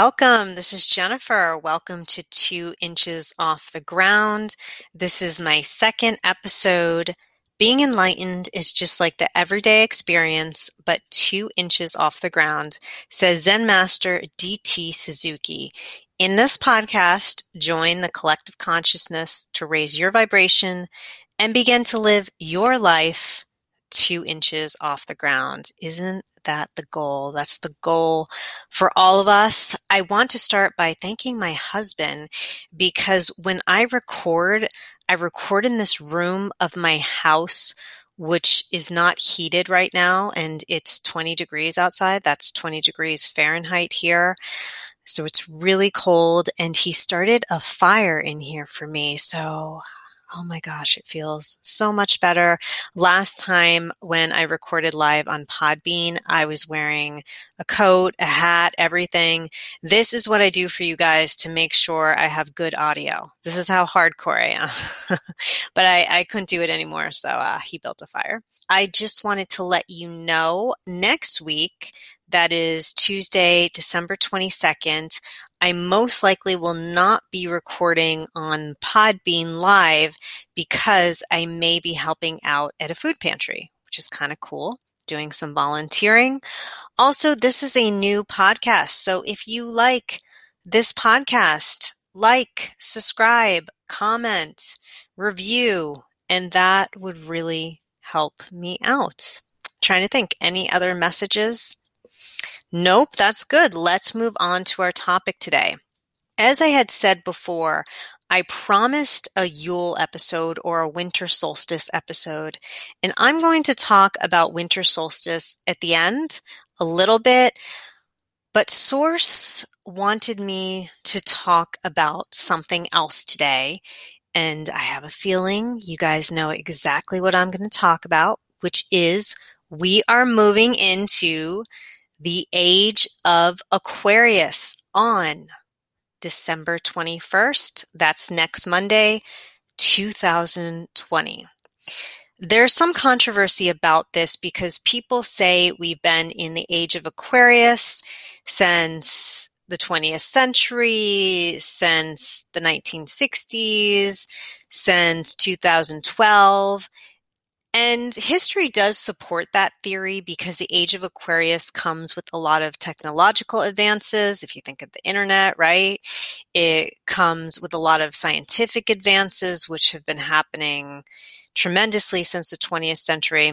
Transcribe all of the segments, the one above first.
Welcome. This is Jennifer. Welcome to Two Inches Off the Ground. This is my second episode. Being enlightened is just like the everyday experience, but two inches off the ground, says Zen Master DT Suzuki. In this podcast, join the collective consciousness to raise your vibration and begin to live your life two inches off the ground. Isn't that the goal? That's the goal for all of us. I want to start by thanking my husband because when I record, I record in this room of my house which is not heated right now and it's 20 degrees outside. That's 20 degrees Fahrenheit here. So it's really cold and he started a fire in here for me. So Oh my gosh, it feels so much better. Last time when I recorded live on Podbean, I was wearing a coat, a hat, everything. This is what I do for you guys to make sure I have good audio. This is how hardcore I am. but I, I, couldn't do it anymore, so uh, he built a fire. I just wanted to let you know next week, that is Tuesday, December 22nd, I most likely will not be recording on Podbean Live because I may be helping out at a food pantry, which is kind of cool, doing some volunteering. Also, this is a new podcast. So if you like this podcast, like, subscribe, comment, review, and that would really help me out. Trying to think any other messages Nope, that's good. Let's move on to our topic today. As I had said before, I promised a Yule episode or a winter solstice episode, and I'm going to talk about winter solstice at the end a little bit, but Source wanted me to talk about something else today, and I have a feeling you guys know exactly what I'm going to talk about, which is we are moving into the Age of Aquarius on December 21st. That's next Monday, 2020. There's some controversy about this because people say we've been in the age of Aquarius since the 20th century, since the 1960s, since 2012. And history does support that theory because the age of Aquarius comes with a lot of technological advances. If you think of the internet, right? It comes with a lot of scientific advances, which have been happening tremendously since the 20th century.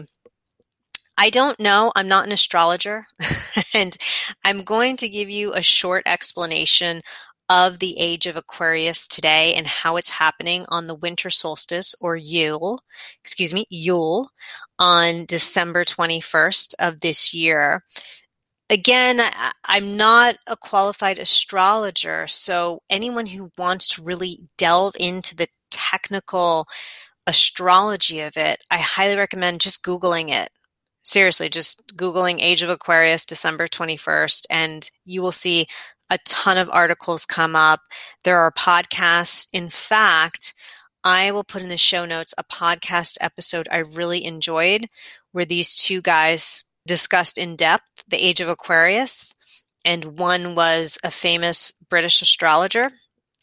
I don't know. I'm not an astrologer. and I'm going to give you a short explanation of the age of Aquarius today and how it's happening on the winter solstice or Yule, excuse me, Yule on December 21st of this year. Again, I'm not a qualified astrologer, so anyone who wants to really delve into the technical astrology of it, I highly recommend just Googling it seriously, just Googling Age of Aquarius, December 21st, and you will see a ton of articles come up. There are podcasts. In fact, I will put in the show notes a podcast episode I really enjoyed where these two guys discussed in depth the age of Aquarius. And one was a famous British astrologer.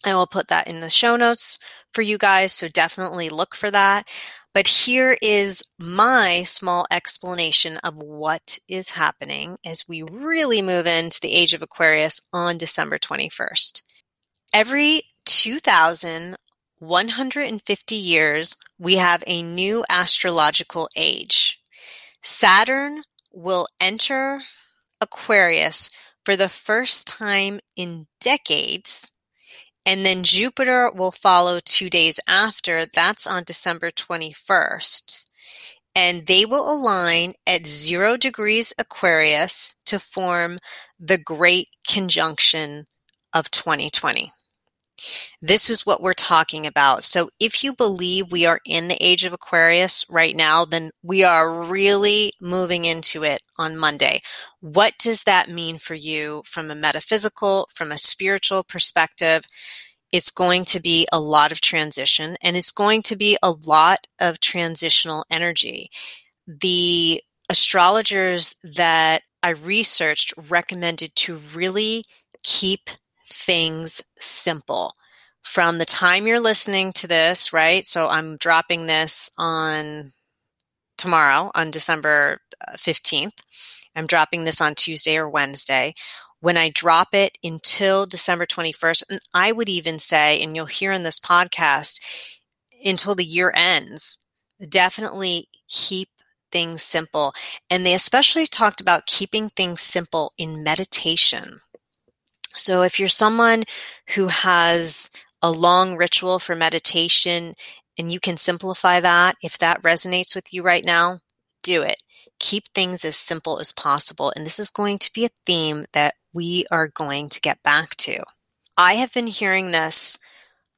I will put that in the show notes for you guys. So definitely look for that. But here is my small explanation of what is happening as we really move into the age of Aquarius on December 21st. Every 2,150 years, we have a new astrological age. Saturn will enter Aquarius for the first time in decades and then Jupiter will follow two days after. That's on December 21st. And they will align at zero degrees Aquarius to form the Great Conjunction of 2020. This is what we're talking about. So if you believe we are in the age of Aquarius right now, then we are really moving into it on Monday. What does that mean for you from a metaphysical, from a spiritual perspective? It's going to be a lot of transition and it's going to be a lot of transitional energy. The astrologers that I researched recommended to really keep things simple. From the time you're listening to this, right? So I'm dropping this on tomorrow on December 15th. Uh, I'm dropping this on Tuesday or Wednesday. When I drop it until December 21st, and I would even say, and you'll hear in this podcast, until the year ends, definitely keep things simple. And they especially talked about keeping things simple in meditation. So if you're someone who has a long ritual for meditation and you can simplify that, if that resonates with you right now, do it. Keep things as simple as possible. And this is going to be a theme that we are going to get back to. I have been hearing this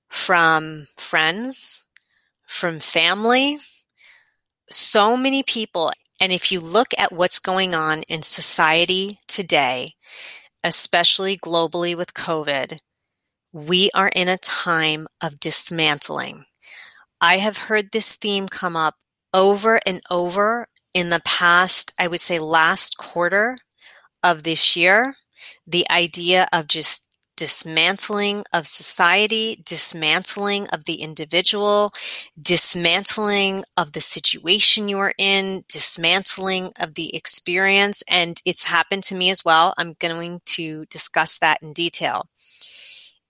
from friends, from family, so many people. And if you look at what's going on in society today, especially globally with COVID, we are in a time of dismantling. I have heard this theme come up over and over in the past, I would say last quarter of this year, the idea of just dismantling of society, dismantling of the individual, dismantling of the situation you are in, dismantling of the experience. And it's happened to me as well. I'm going to discuss that in detail.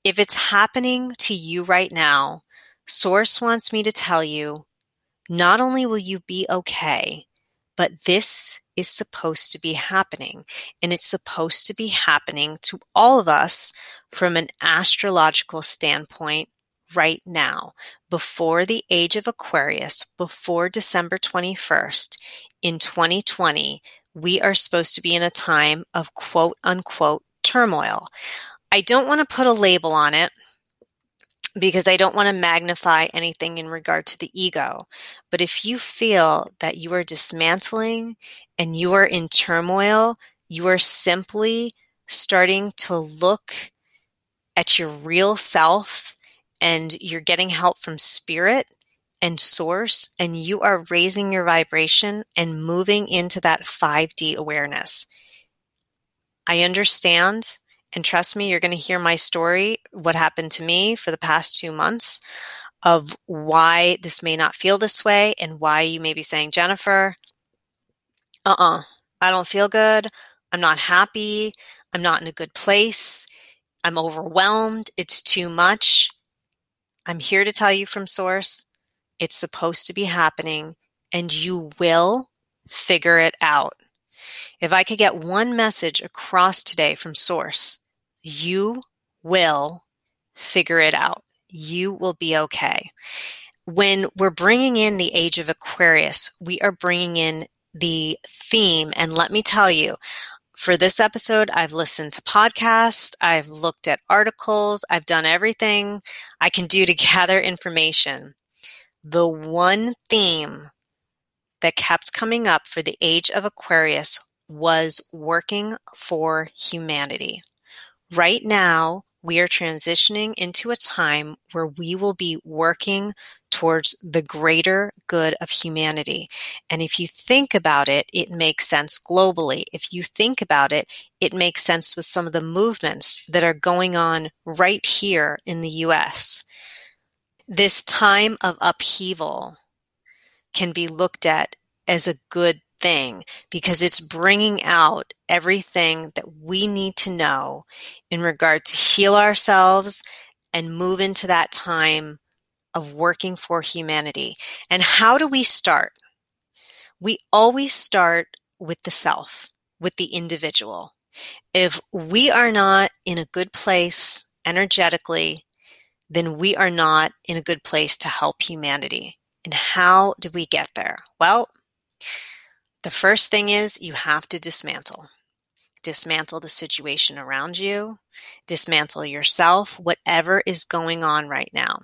If it's happening to you right now, Source wants me to tell you not only will you be okay, but this is supposed to be happening. And it's supposed to be happening to all of us from an astrological standpoint right now, before the age of Aquarius, before December 21st in 2020, we are supposed to be in a time of quote unquote turmoil. I don't want to put a label on it because I don't want to magnify anything in regard to the ego. But if you feel that you are dismantling and you are in turmoil, you are simply starting to look at your real self and you're getting help from spirit and source and you are raising your vibration and moving into that 5D awareness. I understand and trust me, you're going to hear my story, what happened to me for the past two months of why this may not feel this way and why you may be saying, Jennifer, uh uh-uh, uh, I don't feel good. I'm not happy. I'm not in a good place. I'm overwhelmed. It's too much. I'm here to tell you from source, it's supposed to be happening and you will figure it out. If I could get one message across today from source, you will figure it out. You will be okay. When we're bringing in the age of Aquarius, we are bringing in the theme. And let me tell you, for this episode, I've listened to podcasts, I've looked at articles, I've done everything I can do to gather information. The one theme that kept coming up for the age of Aquarius was working for humanity. Right now, we are transitioning into a time where we will be working towards the greater good of humanity. And if you think about it, it makes sense globally. If you think about it, it makes sense with some of the movements that are going on right here in the US. This time of upheaval can be looked at as a good thing because it's bringing out everything that we need to know in regard to heal ourselves and move into that time of working for humanity. And how do we start? We always start with the self, with the individual. If we are not in a good place energetically, then we are not in a good place to help humanity. And how do we get there? Well, the first thing is you have to dismantle. Dismantle the situation around you, dismantle yourself, whatever is going on right now.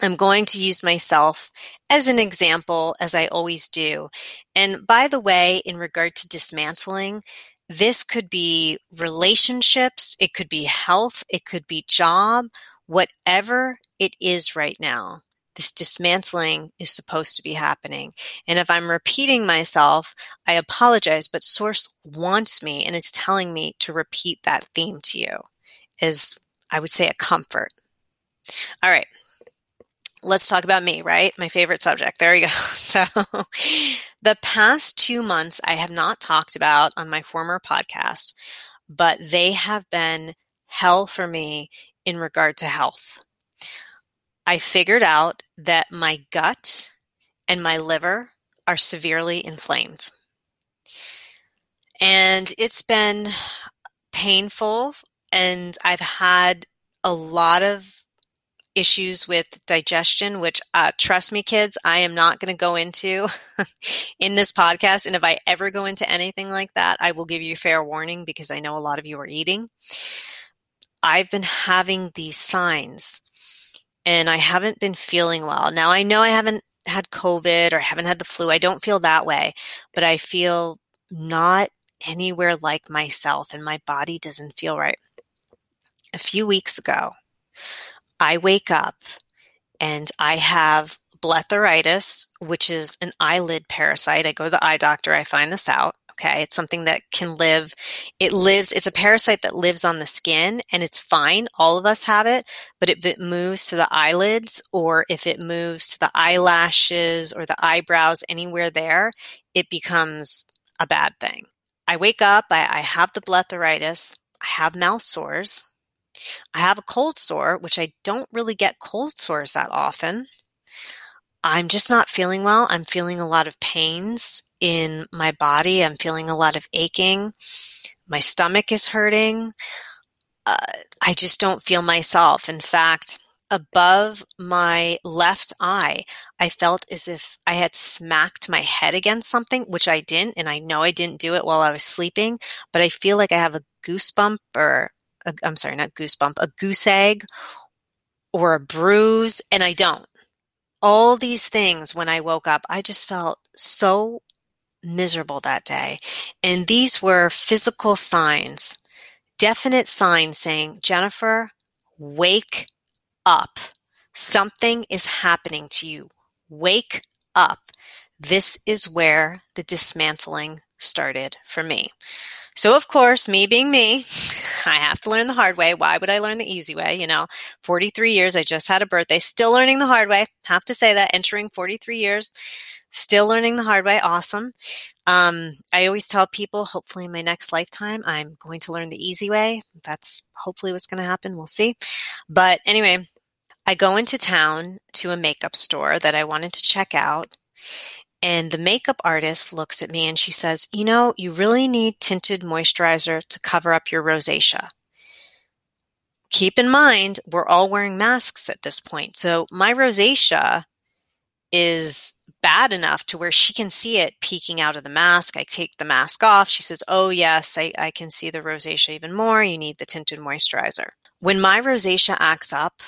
I'm going to use myself as an example, as I always do. And by the way, in regard to dismantling, this could be relationships, it could be health, it could be job, whatever it is right now this dismantling is supposed to be happening. And if I'm repeating myself, I apologize, but source wants me and is telling me to repeat that theme to you. is, I would say, a comfort. All right. Let's talk about me, right? My favorite subject. There you go. So, the past two months I have not talked about on my former podcast, but they have been hell for me in regard to health. I figured out that my gut and my liver are severely inflamed. And it's been painful, and I've had a lot of issues with digestion, which, uh, trust me, kids, I am not going to go into in this podcast. And if I ever go into anything like that, I will give you fair warning because I know a lot of you are eating. I've been having these signs and I haven't been feeling well. Now I know I haven't had COVID or haven't had the flu. I don't feel that way, but I feel not anywhere like myself and my body doesn't feel right. A few weeks ago, I wake up and I have blepharitis, which is an eyelid parasite. I go to the eye doctor, I find this out. Okay. It's something that can live. It lives, it's a parasite that lives on the skin and it's fine. All of us have it. But if it moves to the eyelids or if it moves to the eyelashes or the eyebrows, anywhere there, it becomes a bad thing. I wake up, I, I have the blepharitis, I have mouth sores, I have a cold sore, which I don't really get cold sores that often. I'm just not feeling well. I'm feeling a lot of pains in my body. I'm feeling a lot of aching. My stomach is hurting. Uh, I just don't feel myself. In fact, above my left eye, I felt as if I had smacked my head against something, which I didn't. And I know I didn't do it while I was sleeping, but I feel like I have a goosebump or i am sorry, not goosebump, a goose egg or a bruise. And I don't all these things when I woke up, I just felt so miserable that day. And these were physical signs, definite signs saying, Jennifer, wake up. Something is happening to you. Wake up. This is where the dismantling started for me. So, of course, me being me, I have to learn the hard way. Why would I learn the easy way? You know, 43 years, I just had a birthday, still learning the hard way. Have to say that, entering 43 years, still learning the hard way. Awesome. Um, I always tell people, hopefully in my next lifetime, I'm going to learn the easy way. That's hopefully what's going to happen. We'll see. But anyway, I go into town to a makeup store that I wanted to check out. And the makeup artist looks at me and she says, You know, you really need tinted moisturizer to cover up your rosacea. Keep in mind, we're all wearing masks at this point. So my rosacea is bad enough to where she can see it peeking out of the mask. I take the mask off. She says, Oh, yes, I, I can see the rosacea even more. You need the tinted moisturizer. When my rosacea acts up,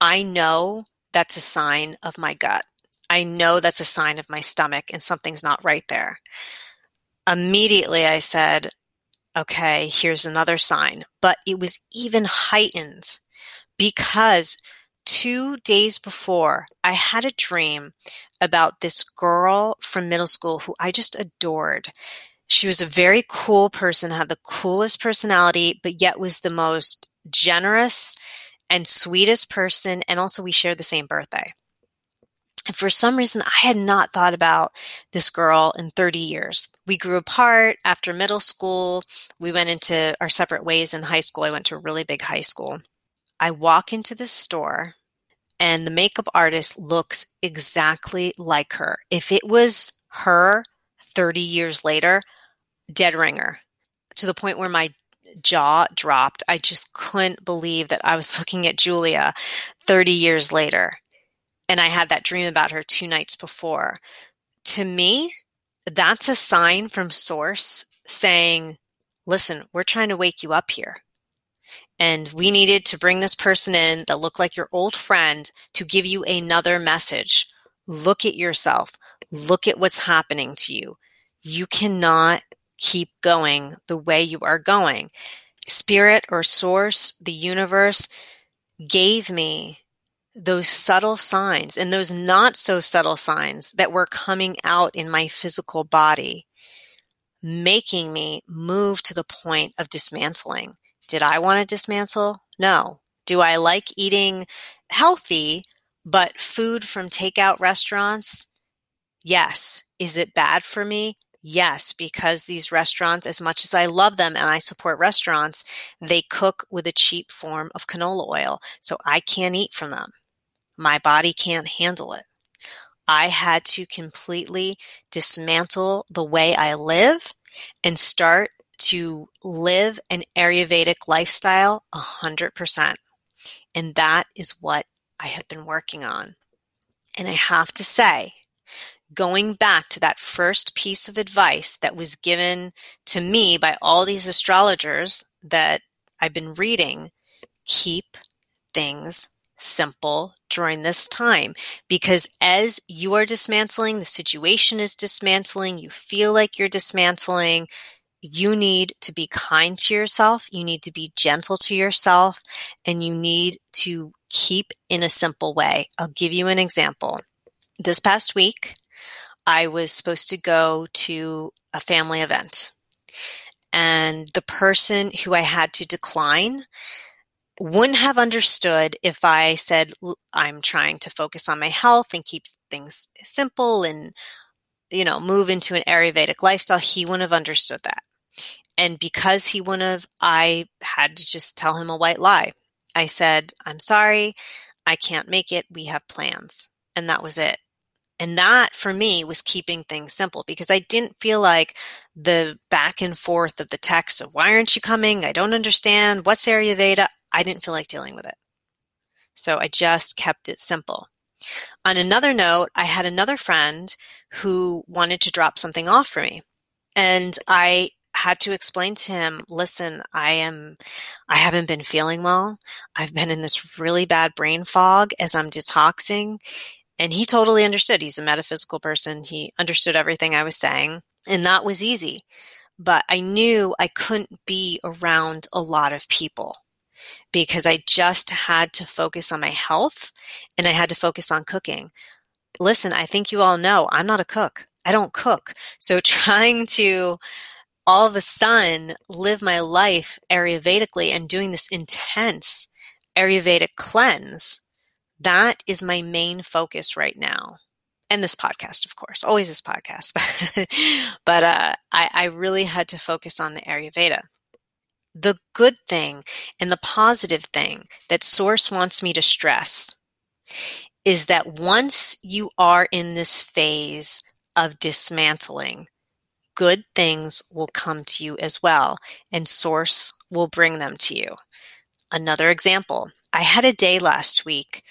I know that's a sign of my gut. I know that's a sign of my stomach and something's not right there. Immediately I said, okay, here's another sign. But it was even heightened because two days before I had a dream about this girl from middle school who I just adored. She was a very cool person, had the coolest personality, but yet was the most generous and sweetest person. And also we shared the same birthday. And for some reason, I had not thought about this girl in 30 years. We grew apart after middle school. We went into our separate ways in high school. I went to a really big high school. I walk into the store and the makeup artist looks exactly like her. If it was her 30 years later, dead ringer to the point where my jaw dropped. I just couldn't believe that I was looking at Julia 30 years later and I had that dream about her two nights before. To me, that's a sign from source saying, listen, we're trying to wake you up here. And we needed to bring this person in that looked like your old friend to give you another message. Look at yourself. Look at what's happening to you. You cannot keep going the way you are going. Spirit or source, the universe gave me those subtle signs and those not so subtle signs that were coming out in my physical body, making me move to the point of dismantling. Did I want to dismantle? No. Do I like eating healthy, but food from takeout restaurants? Yes. Is it bad for me? Yes, because these restaurants, as much as I love them and I support restaurants, they cook with a cheap form of canola oil. So I can't eat from them. My body can't handle it. I had to completely dismantle the way I live and start to live an Ayurvedic lifestyle 100%. And that is what I have been working on. And I have to say, going back to that first piece of advice that was given to me by all these astrologers that I've been reading, keep things simple during this time because as you are dismantling, the situation is dismantling, you feel like you're dismantling, you need to be kind to yourself, you need to be gentle to yourself, and you need to keep in a simple way. I'll give you an example. This past week, I was supposed to go to a family event. And the person who I had to decline wouldn't have understood if I said, I'm trying to focus on my health and keep things simple and, you know, move into an Ayurvedic lifestyle. He wouldn't have understood that. And because he wouldn't have, I had to just tell him a white lie. I said, I'm sorry. I can't make it. We have plans. And that was it. And that for me was keeping things simple because I didn't feel like the back and forth of the text of why aren't you coming? I don't understand. What's Ayurveda? I didn't feel like dealing with it. So I just kept it simple. On another note, I had another friend who wanted to drop something off for me. And I had to explain to him, listen, I am, I haven't been feeling well. I've been in this really bad brain fog as I'm detoxing. And he totally understood. He's a metaphysical person. He understood everything I was saying. And that was easy. But I knew I couldn't be around a lot of people because I just had to focus on my health and I had to focus on cooking. Listen, I think you all know I'm not a cook. I don't cook. So trying to all of a sudden live my life Ayurvedically and doing this intense Ayurvedic cleanse that is my main focus right now. And this podcast, of course, always this podcast. but uh, I, I really had to focus on the Ayurveda. The good thing and the positive thing that Source wants me to stress is that once you are in this phase of dismantling, good things will come to you as well, and Source will bring them to you. Another example I had a day last week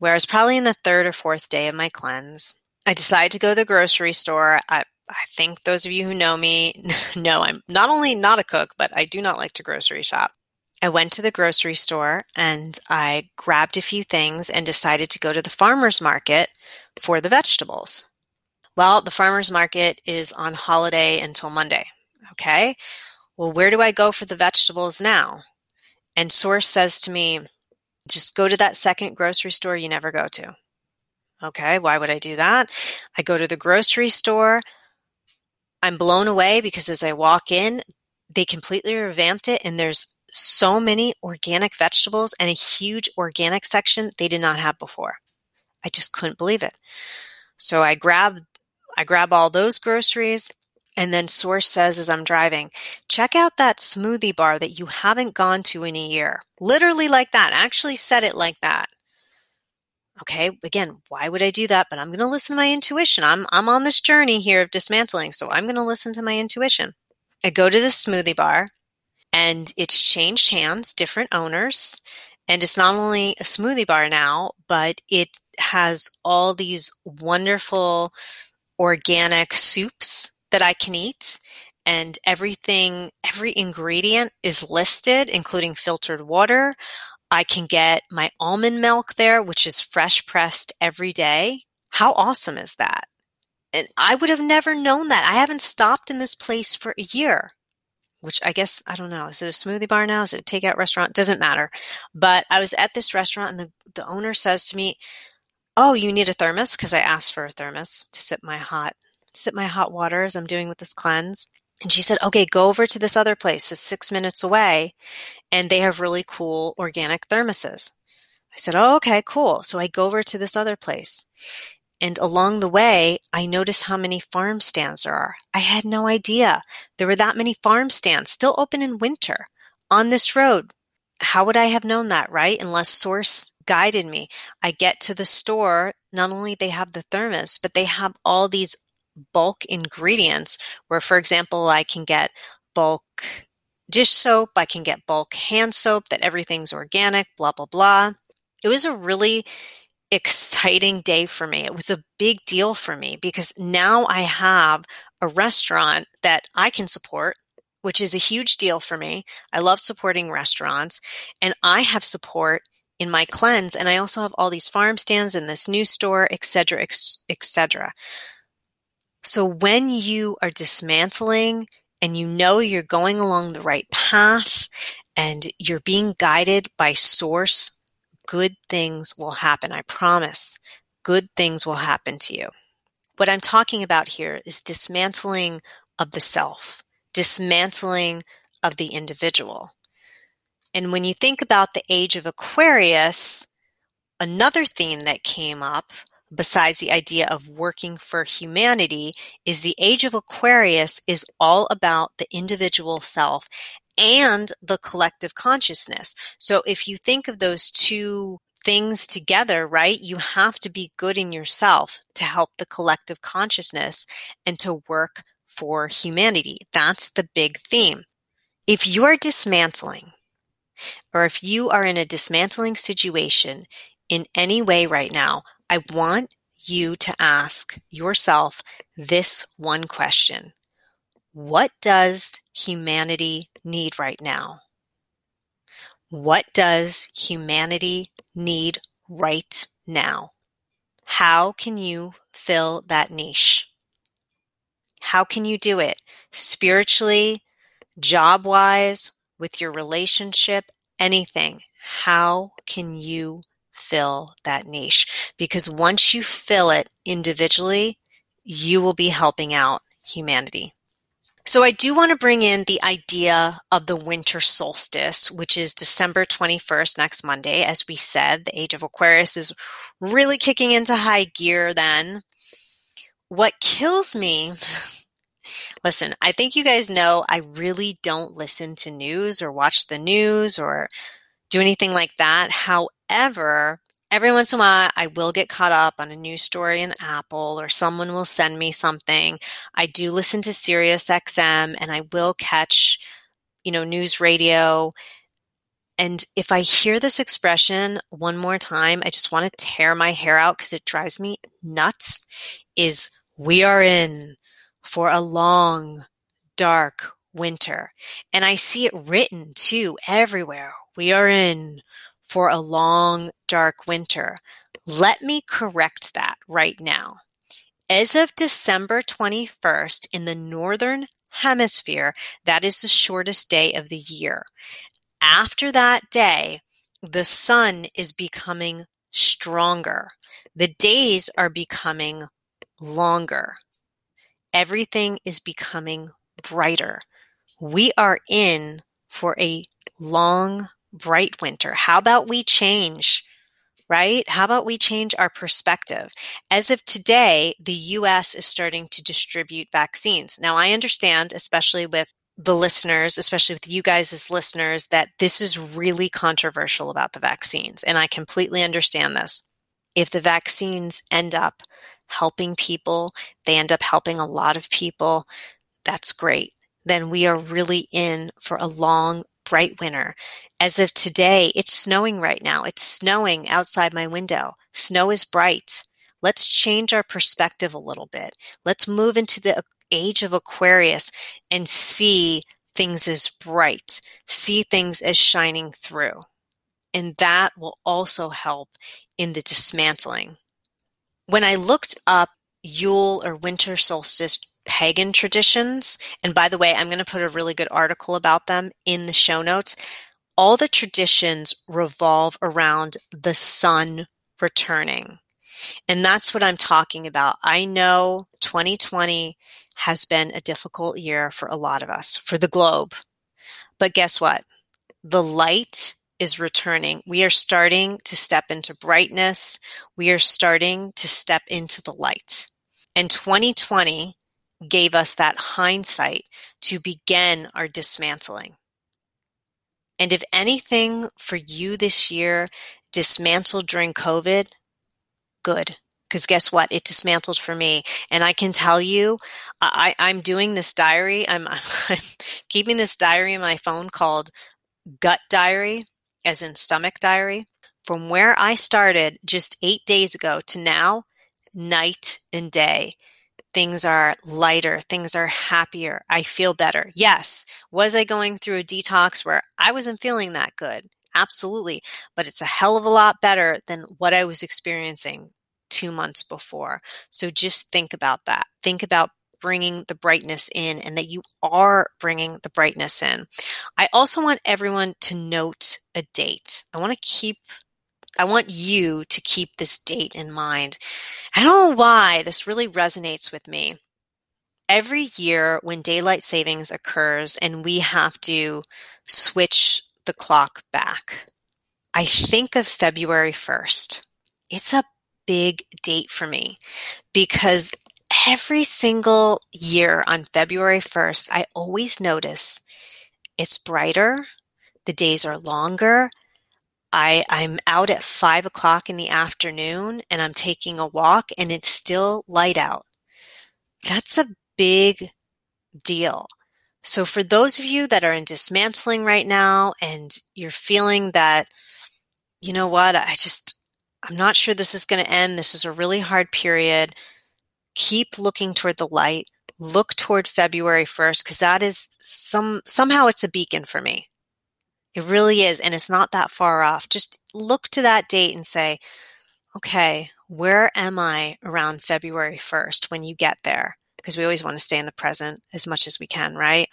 where I was probably in the third or fourth day of my cleanse. I decided to go to the grocery store. I, I think those of you who know me know I'm not only not a cook, but I do not like to grocery shop. I went to the grocery store and I grabbed a few things and decided to go to the farmer's market for the vegetables. Well, the farmer's market is on holiday until Monday. Okay. Well, where do I go for the vegetables now? And Source says to me, just go to that second grocery store you never go to. Okay, why would I do that? I go to the grocery store. I'm blown away because as I walk in, they completely revamped it and there's so many organic vegetables and a huge organic section they did not have before. I just couldn't believe it. So I grab I grab all those groceries and then Source says as I'm driving, check out that smoothie bar that you haven't gone to in a year. Literally like that. I Actually said it like that. Okay, again, why would I do that? But I'm going to listen to my intuition. I'm I'm on this journey here of dismantling, so I'm going to listen to my intuition. I go to the smoothie bar and it's changed hands, different owners, and it's not only a smoothie bar now, but it has all these wonderful organic soups that I can eat and everything, every ingredient is listed, including filtered water. I can get my almond milk there, which is fresh pressed every day. How awesome is that? And I would have never known that. I haven't stopped in this place for a year, which I guess, I don't know. Is it a smoothie bar now? Is it a takeout restaurant? Doesn't matter. But I was at this restaurant and the, the owner says to me, Oh, you need a thermos? Because I asked for a thermos to sip my hot sip my hot water as I'm doing with this cleanse. And she said, okay, go over to this other place. It's six minutes away and they have really cool organic thermoses. I said, oh, okay, cool. So I go over to this other place. And along the way, I notice how many farm stands there are. I had no idea there were that many farm stands still open in winter on this road. How would I have known that, right? Unless Source guided me. I get to the store. Not only they have the thermos, but they have all these bulk ingredients where, for example, I can get bulk dish soap. I can get bulk hand soap that everything's organic, blah, blah, blah. It was a really exciting day for me. It was a big deal for me because now I have a restaurant that I can support, which is a huge deal for me. I love supporting restaurants and I have support in my cleanse and I also have all these farm stands in this new store, etc., etc. So when you are dismantling and you know you're going along the right path and you're being guided by source, good things will happen. I promise. Good things will happen to you. What I'm talking about here is dismantling of the self, dismantling of the individual. And when you think about the age of Aquarius, another theme that came up besides the idea of working for humanity is the age of Aquarius is all about the individual self and the collective consciousness. So if you think of those two things together, right, you have to be good in yourself to help the collective consciousness and to work for humanity. That's the big theme. If you are dismantling, or if you are in a dismantling situation in any way right now, I want you to ask yourself this one question. What does humanity need right now? What does humanity need right now? How can you fill that niche? How can you do it? Spiritually, job wise, with your relationship, anything. How can you fill that niche because once you fill it individually, you will be helping out humanity. So I do want to bring in the idea of the winter solstice, which is December 21st, next Monday. As we said, the age of Aquarius is really kicking into high gear then. What kills me, listen, I think you guys know I really don't listen to news or watch the news or do anything like that. However, every once in a while, I will get caught up on a news story in Apple or someone will send me something. I do listen to Sirius XM and I will catch, you know, news radio. And if I hear this expression one more time, I just want to tear my hair out because it drives me nuts. Is we are in for a long, dark winter. And I see it written too everywhere. We are in for a long, dark winter. Let me correct that right now. As of December 21st in the Northern Hemisphere, that is the shortest day of the year. After that day, the sun is becoming stronger. The days are becoming longer. Everything is becoming brighter. We are in for a long bright winter. How about we change? Right? How about we change our perspective? As of today, the US is starting to distribute vaccines. Now, I understand, especially with the listeners, especially with you guys as listeners, that this is really controversial about the vaccines. And I completely understand this. If the vaccines end up helping people, they end up helping a lot of people, that's great. Then we are really in for a long bright winter. As of today, it's snowing right now. It's snowing outside my window. Snow is bright. Let's change our perspective a little bit. Let's move into the age of Aquarius and see things as bright, see things as shining through. And that will also help in the dismantling. When I looked up Yule or winter solstice pagan traditions. And by the way, I'm going to put a really good article about them in the show notes. All the traditions revolve around the sun returning. And that's what I'm talking about. I know 2020 has been a difficult year for a lot of us, for the globe. But guess what? The light is returning. We are starting to step into brightness. We are starting to step into the light. And 2020 gave us that hindsight to begin our dismantling. And if anything for you this year dismantled during COVID, good. Because guess what? It dismantled for me. And I can tell you, I, I'm doing this diary. I'm, I'm keeping this diary in my phone called Gut Diary, as in stomach diary. From where I started just eight days ago to now, night and day. Things are lighter. Things are happier. I feel better. Yes. Was I going through a detox where I wasn't feeling that good? Absolutely. But it's a hell of a lot better than what I was experiencing two months before. So just think about that. Think about bringing the brightness in and that you are bringing the brightness in. I also want everyone to note a date. I want to keep I want you to keep this date in mind. I don't know why this really resonates with me. Every year when daylight savings occurs and we have to switch the clock back, I think of February 1st. It's a big date for me because every single year on February 1st, I always notice it's brighter, the days are longer. I, I'm out at five o'clock in the afternoon and I'm taking a walk and it's still light out. That's a big deal. So for those of you that are in dismantling right now and you're feeling that, you know what, I just, I'm not sure this is going to end. This is a really hard period. Keep looking toward the light. Look toward February 1st because that is some, somehow it's a beacon for me. It really is. And it's not that far off. Just look to that date and say, okay, where am I around February 1st when you get there? Because we always want to stay in the present as much as we can, right?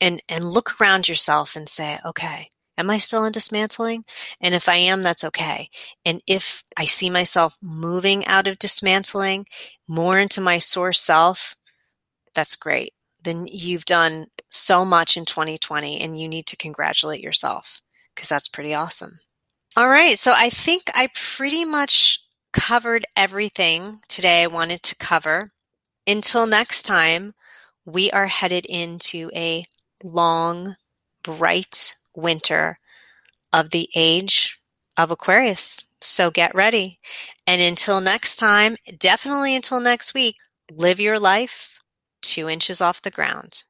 And, and look around yourself and say, okay, Am I still in dismantling? And if I am, that's okay. And if I see myself moving out of dismantling more into my source self, that's great. Then you've done so much in 2020 and you need to congratulate yourself because that's pretty awesome. All right. So I think I pretty much covered everything today I wanted to cover. Until next time, we are headed into a long, bright winter of the age of Aquarius. So get ready. And until next time, definitely until next week, live your life two inches off the ground.